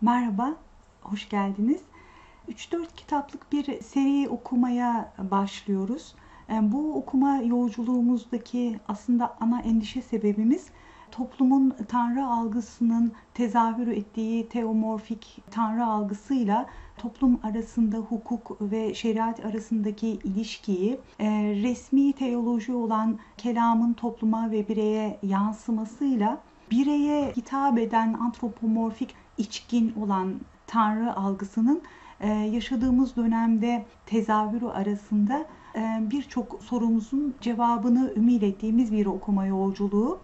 Merhaba, hoş geldiniz. 3-4 kitaplık bir seri okumaya başlıyoruz. Ee, bu okuma yolculuğumuzdaki aslında ana endişe sebebimiz toplumun tanrı algısının tezahür ettiği teomorfik tanrı algısıyla toplum arasında hukuk ve şeriat arasındaki ilişkiyi e, resmi teoloji olan kelamın topluma ve bireye yansımasıyla bireye hitap eden antropomorfik içkin olan tanrı algısının e, yaşadığımız dönemde tezahürü arasında e, birçok sorumuzun cevabını ümit ettiğimiz bir okuma yolculuğu.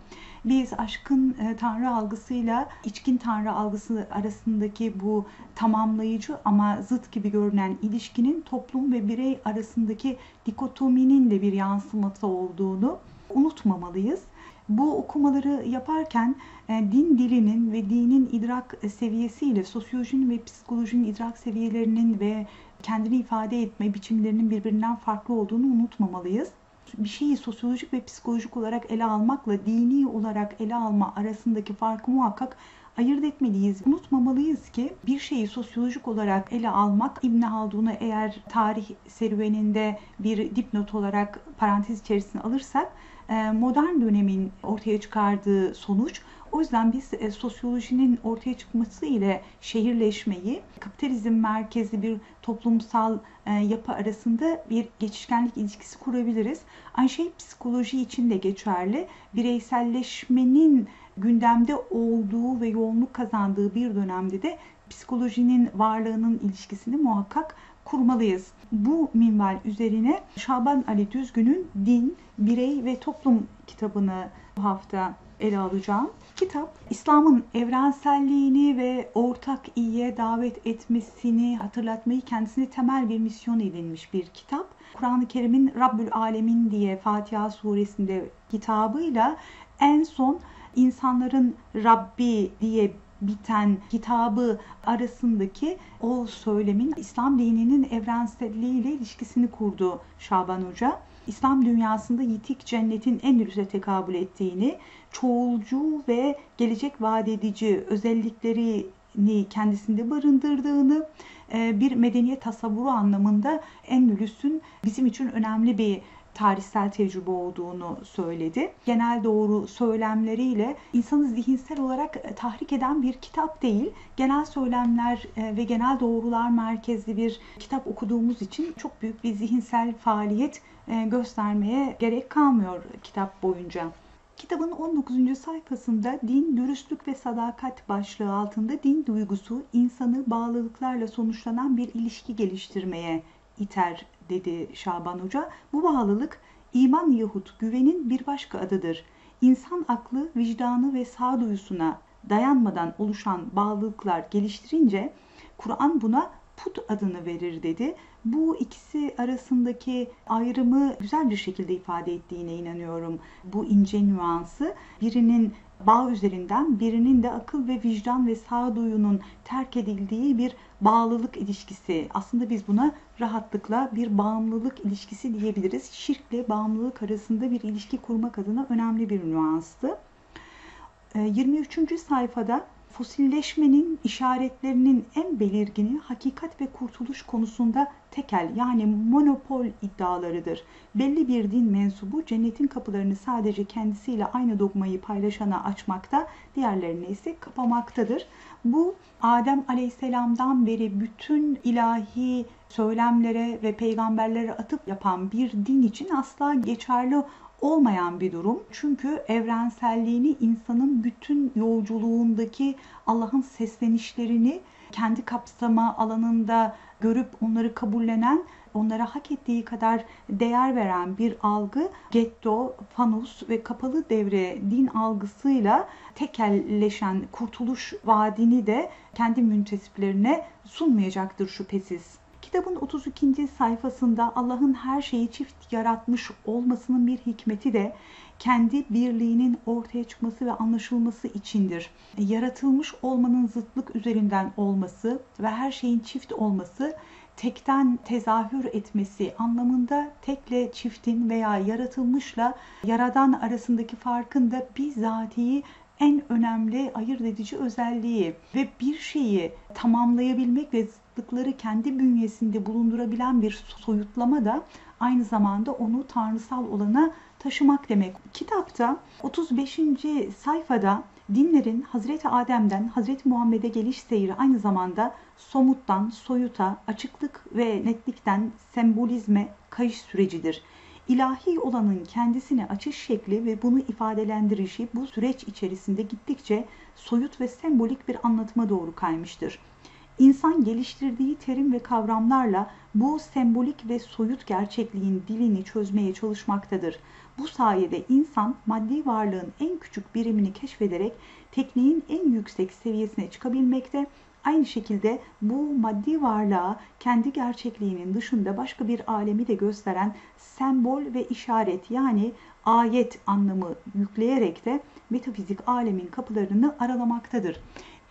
Biz aşkın e, tanrı algısıyla içkin tanrı algısı arasındaki bu tamamlayıcı ama zıt gibi görünen ilişkinin toplum ve birey arasındaki dikotominin de bir yansıması olduğunu unutmamalıyız. Bu okumaları yaparken e, din dilinin ve dinin idrak seviyesiyle sosyolojinin ve psikolojinin idrak seviyelerinin ve kendini ifade etme biçimlerinin birbirinden farklı olduğunu unutmamalıyız. Bir şeyi sosyolojik ve psikolojik olarak ele almakla dini olarak ele alma arasındaki farkı muhakkak ayırt etmeliyiz. Unutmamalıyız ki bir şeyi sosyolojik olarak ele almak İbn Haldun'u eğer tarih serüveninde bir dipnot olarak parantez içerisine alırsak modern dönemin ortaya çıkardığı sonuç. O yüzden biz e, sosyolojinin ortaya çıkması ile şehirleşmeyi, kapitalizm merkezli bir toplumsal e, yapı arasında bir geçişkenlik ilişkisi kurabiliriz. Aynı şey psikoloji için de geçerli. Bireyselleşmenin gündemde olduğu ve yoğunluk kazandığı bir dönemde de psikolojinin varlığının ilişkisini muhakkak kurmalıyız. Bu minval üzerine Şaban Ali Düzgün'ün Din, Birey ve Toplum kitabını bu hafta ele alacağım. Kitap İslam'ın evrenselliğini ve ortak iyiye davet etmesini hatırlatmayı kendisine temel bir misyon edinmiş bir kitap. Kur'an-ı Kerim'in Rabbül Alemin diye Fatiha suresinde kitabıyla en son insanların Rabbi diye biten kitabı arasındaki o söylemin İslam dininin evrenselliği ile ilişkisini kurdu Şaban Hoca. İslam dünyasında yitik cennetin en üste tekabül ettiğini, çoğulcu ve gelecek vaat edici kendisinde barındırdığını, e, bir medeniyet tasavvuru anlamında Endülüs'ün bizim için önemli bir tarihsel tecrübe olduğunu söyledi. Genel doğru söylemleriyle insanı zihinsel olarak e, tahrik eden bir kitap değil. Genel söylemler e, ve genel doğrular merkezli bir kitap okuduğumuz için çok büyük bir zihinsel faaliyet e, göstermeye gerek kalmıyor kitap boyunca. Kitabın 19. sayfasında din, dürüstlük ve sadakat başlığı altında din duygusu insanı bağlılıklarla sonuçlanan bir ilişki geliştirmeye iter dedi Şaban Hoca. Bu bağlılık iman yahut güvenin bir başka adıdır. İnsan aklı, vicdanı ve sağduyusuna dayanmadan oluşan bağlılıklar geliştirince Kur'an buna put adını verir dedi. Bu ikisi arasındaki ayrımı güzel bir şekilde ifade ettiğine inanıyorum. Bu ince nüansı birinin bağ üzerinden birinin de akıl ve vicdan ve sağduyunun terk edildiği bir bağlılık ilişkisi. Aslında biz buna rahatlıkla bir bağımlılık ilişkisi diyebiliriz. Şirkle bağımlılık arasında bir ilişki kurmak adına önemli bir nüanstı. 23. Ee, sayfada fosilleşmenin işaretlerinin en belirgini hakikat ve kurtuluş konusunda tekel yani monopol iddialarıdır. Belli bir din mensubu cennetin kapılarını sadece kendisiyle aynı dogmayı paylaşana açmakta, diğerlerini ise kapamaktadır. Bu Adem Aleyhisselam'dan beri bütün ilahi söylemlere ve peygamberlere atıp yapan bir din için asla geçerli olmayan bir durum. Çünkü evrenselliğini insanın bütün yolculuğundaki Allah'ın seslenişlerini kendi kapsama alanında görüp onları kabullenen, onlara hak ettiği kadar değer veren bir algı getto, fanus ve kapalı devre din algısıyla tekelleşen kurtuluş vaadini de kendi müntesiplerine sunmayacaktır şüphesiz. Kitabın 32. sayfasında Allah'ın her şeyi çift yaratmış olmasının bir hikmeti de kendi birliğinin ortaya çıkması ve anlaşılması içindir. Yaratılmış olmanın zıtlık üzerinden olması ve her şeyin çift olması tekten tezahür etmesi anlamında tekle çiftin veya yaratılmışla yaradan arasındaki farkın da bizzatihi en önemli ayırt edici özelliği ve bir şeyi tamamlayabilmek ve zıtlıkları kendi bünyesinde bulundurabilen bir soyutlama da aynı zamanda onu tanrısal olana taşımak demek. Kitapta 35. sayfada dinlerin Hazreti Adem'den Hazreti Muhammed'e geliş seyri aynı zamanda somuttan soyuta, açıklık ve netlikten sembolizme kayış sürecidir. İlahi olanın kendisine açış şekli ve bunu ifadelendirişi bu süreç içerisinde gittikçe soyut ve sembolik bir anlatıma doğru kaymıştır. İnsan geliştirdiği terim ve kavramlarla bu sembolik ve soyut gerçekliğin dilini çözmeye çalışmaktadır. Bu sayede insan maddi varlığın en küçük birimini keşfederek tekniğin en yüksek seviyesine çıkabilmekte Aynı şekilde bu maddi varlığa kendi gerçekliğinin dışında başka bir alemi de gösteren sembol ve işaret yani ayet anlamı yükleyerek de metafizik alemin kapılarını aralamaktadır.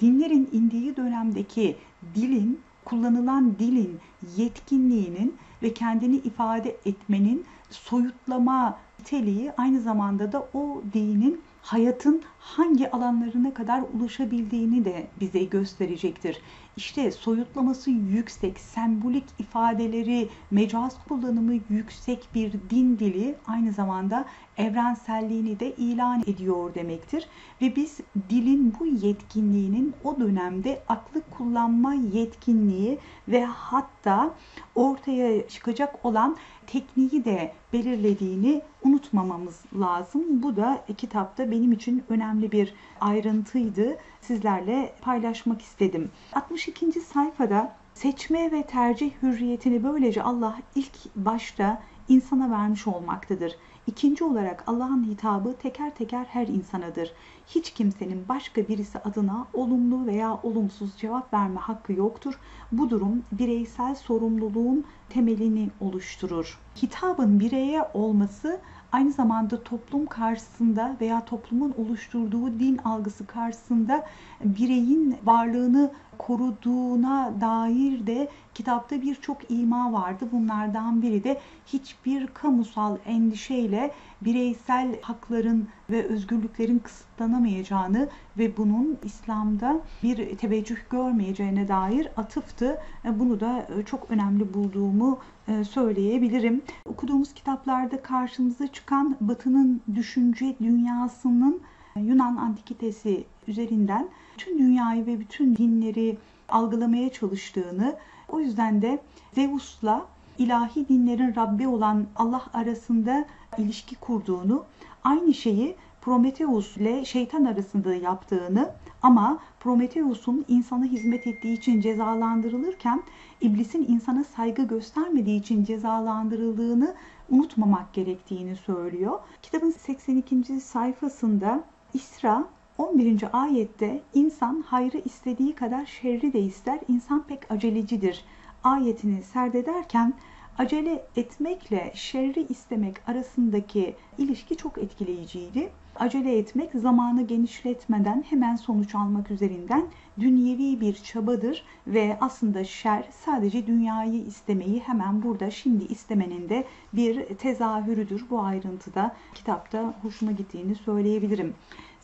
Dinlerin indiği dönemdeki dilin, kullanılan dilin yetkinliğinin ve kendini ifade etmenin soyutlama niteliği aynı zamanda da o dinin hayatın hangi alanlarına kadar ulaşabildiğini de bize gösterecektir. İşte soyutlaması yüksek, sembolik ifadeleri, mecaz kullanımı yüksek bir din dili aynı zamanda evrenselliğini de ilan ediyor demektir. Ve biz dilin bu yetkinliğinin o dönemde aklı kullanma yetkinliği ve hatta ortaya çıkacak olan tekniği de belirlediğini unutmamamız lazım. Bu da kitapta benim için önemli bir ayrıntıydı. Sizlerle paylaşmak istedim. 62. sayfada seçme ve tercih hürriyetini böylece Allah ilk başta insana vermiş olmaktadır. İkinci olarak Allah'ın hitabı teker teker her insanadır. Hiç kimsenin başka birisi adına olumlu veya olumsuz cevap verme hakkı yoktur. Bu durum bireysel sorumluluğun temelini oluşturur. Hitabın bireye olması aynı zamanda toplum karşısında veya toplumun oluşturduğu din algısı karşısında bireyin varlığını koruduğuna dair de kitapta birçok ima vardı. Bunlardan biri de hiçbir kamusal endişeyle bireysel hakların ve özgürlüklerin kısıtlanamayacağını ve bunun İslam'da bir teveccüh görmeyeceğine dair atıftı. Bunu da çok önemli bulduğumu e, söyleyebilirim. Okuduğumuz kitaplarda karşımıza çıkan Batı'nın düşünce dünyasının Yunan antikitesi üzerinden bütün dünyayı ve bütün dinleri algılamaya çalıştığını, o yüzden de Zeus'la ilahi dinlerin Rabbi olan Allah arasında ilişki kurduğunu, aynı şeyi Prometheus ile şeytan arasında yaptığını ama Prometheus'un insana hizmet ettiği için cezalandırılırken iblisin insana saygı göstermediği için cezalandırıldığını unutmamak gerektiğini söylüyor. Kitabın 82. sayfasında İsra 11. ayette insan hayrı istediği kadar şerri de ister. İnsan pek acelecidir. Ayetini serdederken acele etmekle şerri istemek arasındaki ilişki çok etkileyiciydi. Acele etmek zamanı genişletmeden hemen sonuç almak üzerinden dünyevi bir çabadır ve aslında şer sadece dünyayı istemeyi hemen burada şimdi istemenin de bir tezahürüdür. Bu ayrıntıda kitapta hoşuma gittiğini söyleyebilirim.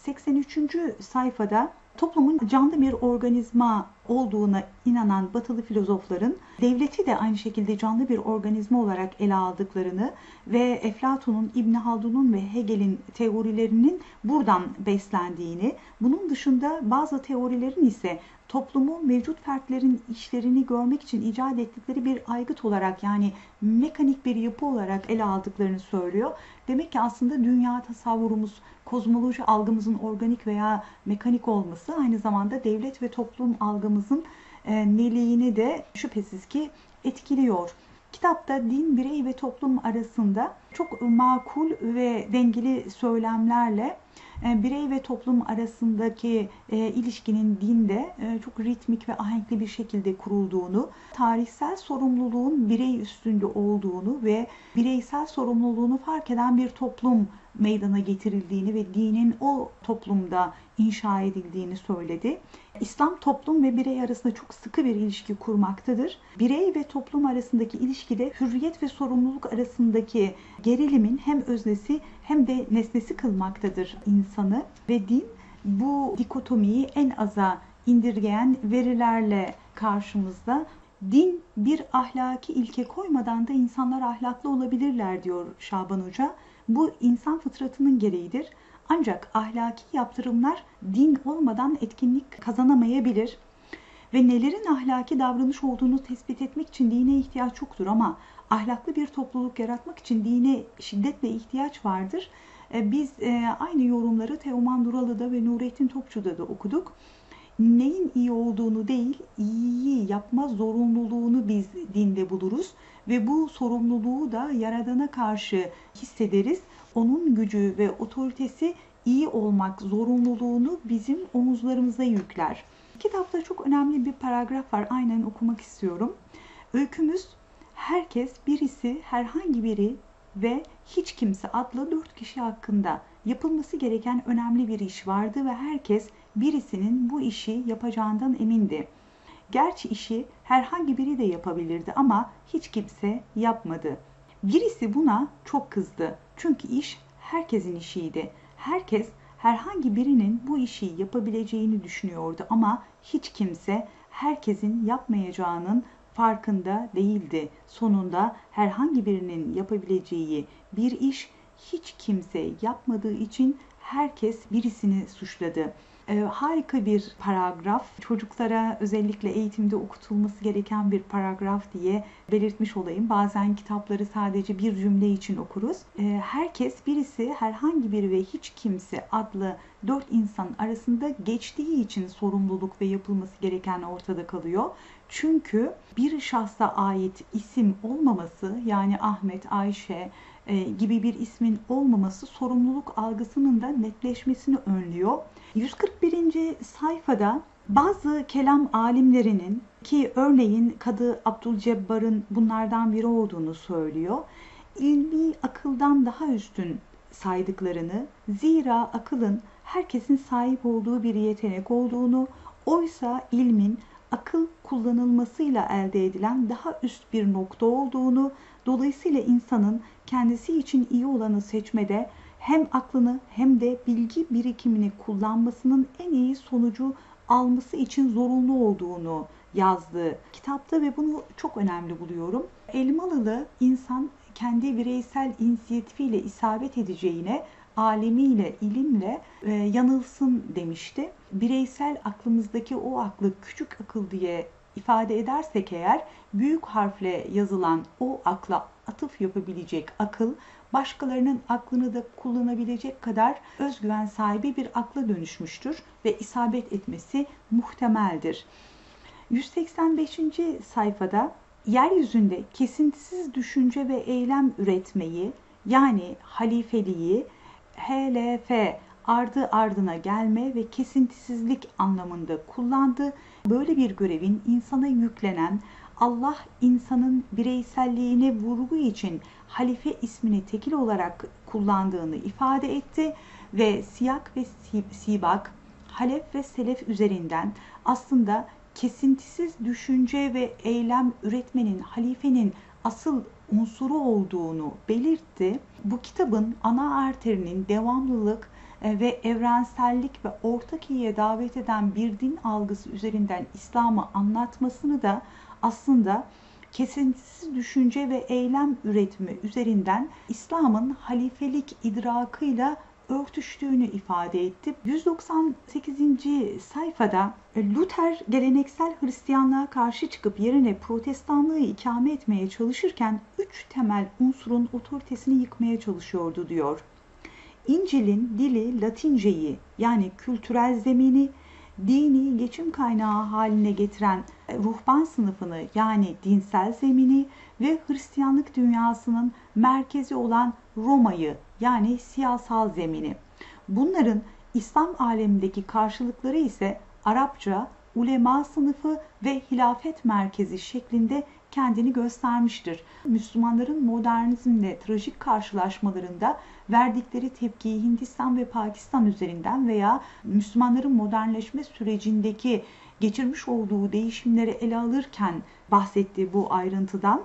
83. sayfada toplumun canlı bir organizma olduğuna inanan batılı filozofların devleti de aynı şekilde canlı bir organizma olarak ele aldıklarını ve Eflatun'un, İbn Haldun'un ve Hegel'in teorilerinin buradan beslendiğini, bunun dışında bazı teorilerin ise toplumu mevcut fertlerin işlerini görmek için icat ettikleri bir aygıt olarak yani mekanik bir yapı olarak ele aldıklarını söylüyor. Demek ki aslında dünya tasavvurumuz, kozmoloji algımızın organik veya mekanik olması aynı zamanda devlet ve toplum algımızın e, neliğini de şüphesiz ki etkiliyor. Kitapta din, birey ve toplum arasında çok makul ve dengeli söylemlerle birey ve toplum arasındaki e, ilişkinin dinde e, çok ritmik ve ahenkli bir şekilde kurulduğunu, tarihsel sorumluluğun birey üstünde olduğunu ve bireysel sorumluluğunu fark eden bir toplum meydana getirildiğini ve dinin o toplumda inşa edildiğini söyledi. İslam toplum ve birey arasında çok sıkı bir ilişki kurmaktadır. Birey ve toplum arasındaki ilişkide hürriyet ve sorumluluk arasındaki gerilimin hem öznesi hem de nesnesi kılmaktadır insanı ve din bu dikotomiyi en aza indirgeyen verilerle karşımızda. Din bir ahlaki ilke koymadan da insanlar ahlaklı olabilirler diyor Şaban Hoca. Bu insan fıtratının gereğidir. Ancak ahlaki yaptırımlar din olmadan etkinlik kazanamayabilir. Ve nelerin ahlaki davranış olduğunu tespit etmek için dine ihtiyaç yoktur ama ahlaklı bir topluluk yaratmak için dine şiddetle ihtiyaç vardır. E, biz e, aynı yorumları Teoman Duralı'da ve Nurettin Topçu'da da okuduk. Neyin iyi olduğunu değil, iyiyi yapma zorunluluğunu biz dinde buluruz ve bu sorumluluğu da Yaradan'a karşı hissederiz. Onun gücü ve otoritesi iyi olmak zorunluluğunu bizim omuzlarımıza yükler. Kitapta çok önemli bir paragraf var. Aynen okumak istiyorum. Öykümüz herkes, birisi, herhangi biri ve hiç kimse adlı dört kişi hakkında yapılması gereken önemli bir iş vardı ve herkes birisinin bu işi yapacağından emindi. Gerçi işi herhangi biri de yapabilirdi ama hiç kimse yapmadı. Birisi buna çok kızdı. Çünkü iş herkesin işiydi. Herkes herhangi birinin bu işi yapabileceğini düşünüyordu ama hiç kimse herkesin yapmayacağının farkında değildi. Sonunda herhangi birinin yapabileceği bir iş hiç kimse yapmadığı için herkes birisini suçladı. Ee, harika bir paragraf. Çocuklara özellikle eğitimde okutulması gereken bir paragraf diye belirtmiş olayım. Bazen kitapları sadece bir cümle için okuruz. Ee, herkes birisi herhangi biri ve hiç kimse adlı dört insan arasında geçtiği için sorumluluk ve yapılması gereken ortada kalıyor. Çünkü bir şahsa ait isim olmaması yani Ahmet, Ayşe, e, gibi bir ismin olmaması sorumluluk algısının da netleşmesini önlüyor. 141. sayfada bazı kelam alimlerinin ki örneğin Kadı Abdülcebbar'ın bunlardan biri olduğunu söylüyor. İlmi akıldan daha üstün saydıklarını, zira akılın herkesin sahip olduğu bir yetenek olduğunu, oysa ilmin akıl kullanılmasıyla elde edilen daha üst bir nokta olduğunu, dolayısıyla insanın kendisi için iyi olanı seçmede hem aklını hem de bilgi birikimini kullanmasının en iyi sonucu alması için zorunlu olduğunu yazdı kitapta ve bunu çok önemli buluyorum. Elmalılı insan kendi bireysel inisiyatifiyle isabet edeceğine alemiyle, ilimle e, yanılsın demişti. Bireysel aklımızdaki o aklı küçük akıl diye ifade edersek eğer büyük harfle yazılan o akla atıf yapabilecek akıl başkalarının aklını da kullanabilecek kadar özgüven sahibi bir akla dönüşmüştür ve isabet etmesi muhtemeldir. 185. sayfada yeryüzünde kesintisiz düşünce ve eylem üretmeyi yani halifeliği HLF ardı ardına gelme ve kesintisizlik anlamında kullandı. Böyle bir görevin insana yüklenen Allah insanın bireyselliğine vurgu için halife ismini tekil olarak kullandığını ifade etti ve siyak ve sibak, halef ve selef üzerinden aslında kesintisiz düşünce ve eylem üretmenin halifenin asıl unsuru olduğunu belirtti. Bu kitabın ana arterinin devamlılık e, ve evrensellik ve ortak iyiye davet eden bir din algısı üzerinden İslam'ı anlatmasını da aslında kesintisiz düşünce ve eylem üretimi üzerinden İslam'ın halifelik idrakıyla örtüştüğünü ifade etti. 198. sayfada e, Luther geleneksel Hristiyanlığa karşı çıkıp yerine protestanlığı ikame etmeye çalışırken üç temel unsurun otoritesini yıkmaya çalışıyordu diyor. İncil'in dili Latinceyi yani kültürel zemini, dini geçim kaynağı haline getiren ruhban sınıfını yani dinsel zemini ve Hristiyanlık dünyasının merkezi olan Roma'yı yani siyasal zemini. Bunların İslam alemindeki karşılıkları ise Arapça, ulema sınıfı ve hilafet merkezi şeklinde kendini göstermiştir. Müslümanların modernizmle trajik karşılaşmalarında verdikleri tepkiyi Hindistan ve Pakistan üzerinden veya Müslümanların modernleşme sürecindeki geçirmiş olduğu değişimleri ele alırken bahsettiği bu ayrıntıdan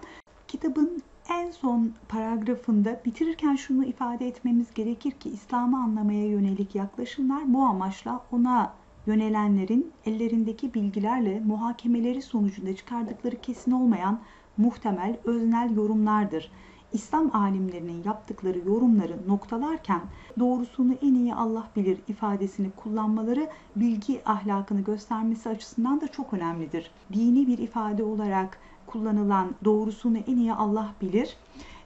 kitabın en son paragrafında bitirirken şunu ifade etmemiz gerekir ki İslam'ı anlamaya yönelik yaklaşımlar bu amaçla ona yönelenlerin ellerindeki bilgilerle muhakemeleri sonucunda çıkardıkları kesin olmayan muhtemel öznel yorumlardır. İslam alimlerinin yaptıkları yorumları noktalarken doğrusunu en iyi Allah bilir ifadesini kullanmaları bilgi ahlakını göstermesi açısından da çok önemlidir. Dini bir ifade olarak kullanılan doğrusunu en iyi Allah bilir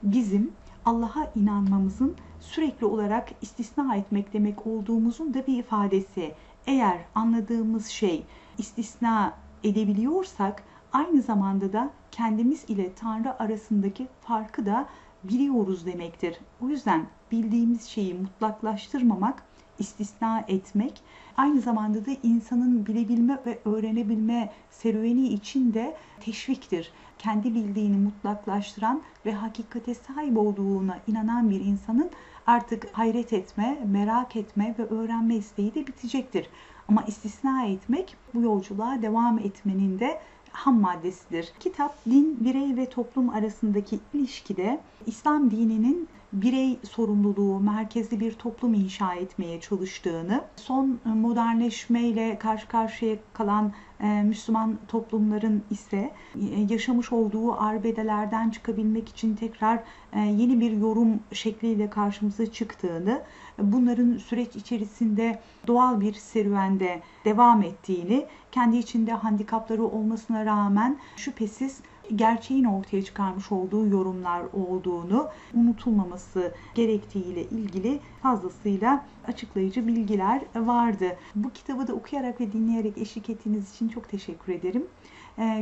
bizim Allah'a inanmamızın sürekli olarak istisna etmek demek olduğumuzun da bir ifadesi. Eğer anladığımız şey istisna edebiliyorsak aynı zamanda da kendimiz ile Tanrı arasındaki farkı da biliyoruz demektir. O yüzden bildiğimiz şeyi mutlaklaştırmamak, istisna etmek aynı zamanda da insanın bilebilme ve öğrenebilme serüveni için de teşviktir. Kendi bildiğini mutlaklaştıran ve hakikate sahip olduğuna inanan bir insanın artık hayret etme, merak etme ve öğrenme isteği de bitecektir. Ama istisna etmek bu yolculuğa devam etmenin de ham maddesidir. Kitap din, birey ve toplum arasındaki ilişkide İslam dininin birey sorumluluğu, merkezli bir toplum inşa etmeye çalıştığını, son modernleşmeyle karşı karşıya kalan e, Müslüman toplumların ise e, yaşamış olduğu arbedelerden çıkabilmek için tekrar e, yeni bir yorum şekliyle karşımıza çıktığını, bunların süreç içerisinde doğal bir serüvende devam ettiğini, kendi içinde handikapları olmasına rağmen şüphesiz gerçeğin ortaya çıkarmış olduğu yorumlar olduğunu unutulmaması gerektiğiyle ilgili fazlasıyla açıklayıcı bilgiler vardı. Bu kitabı da okuyarak ve dinleyerek eşlik ettiğiniz için çok teşekkür ederim.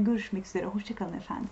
Görüşmek üzere. Hoşçakalın efendim.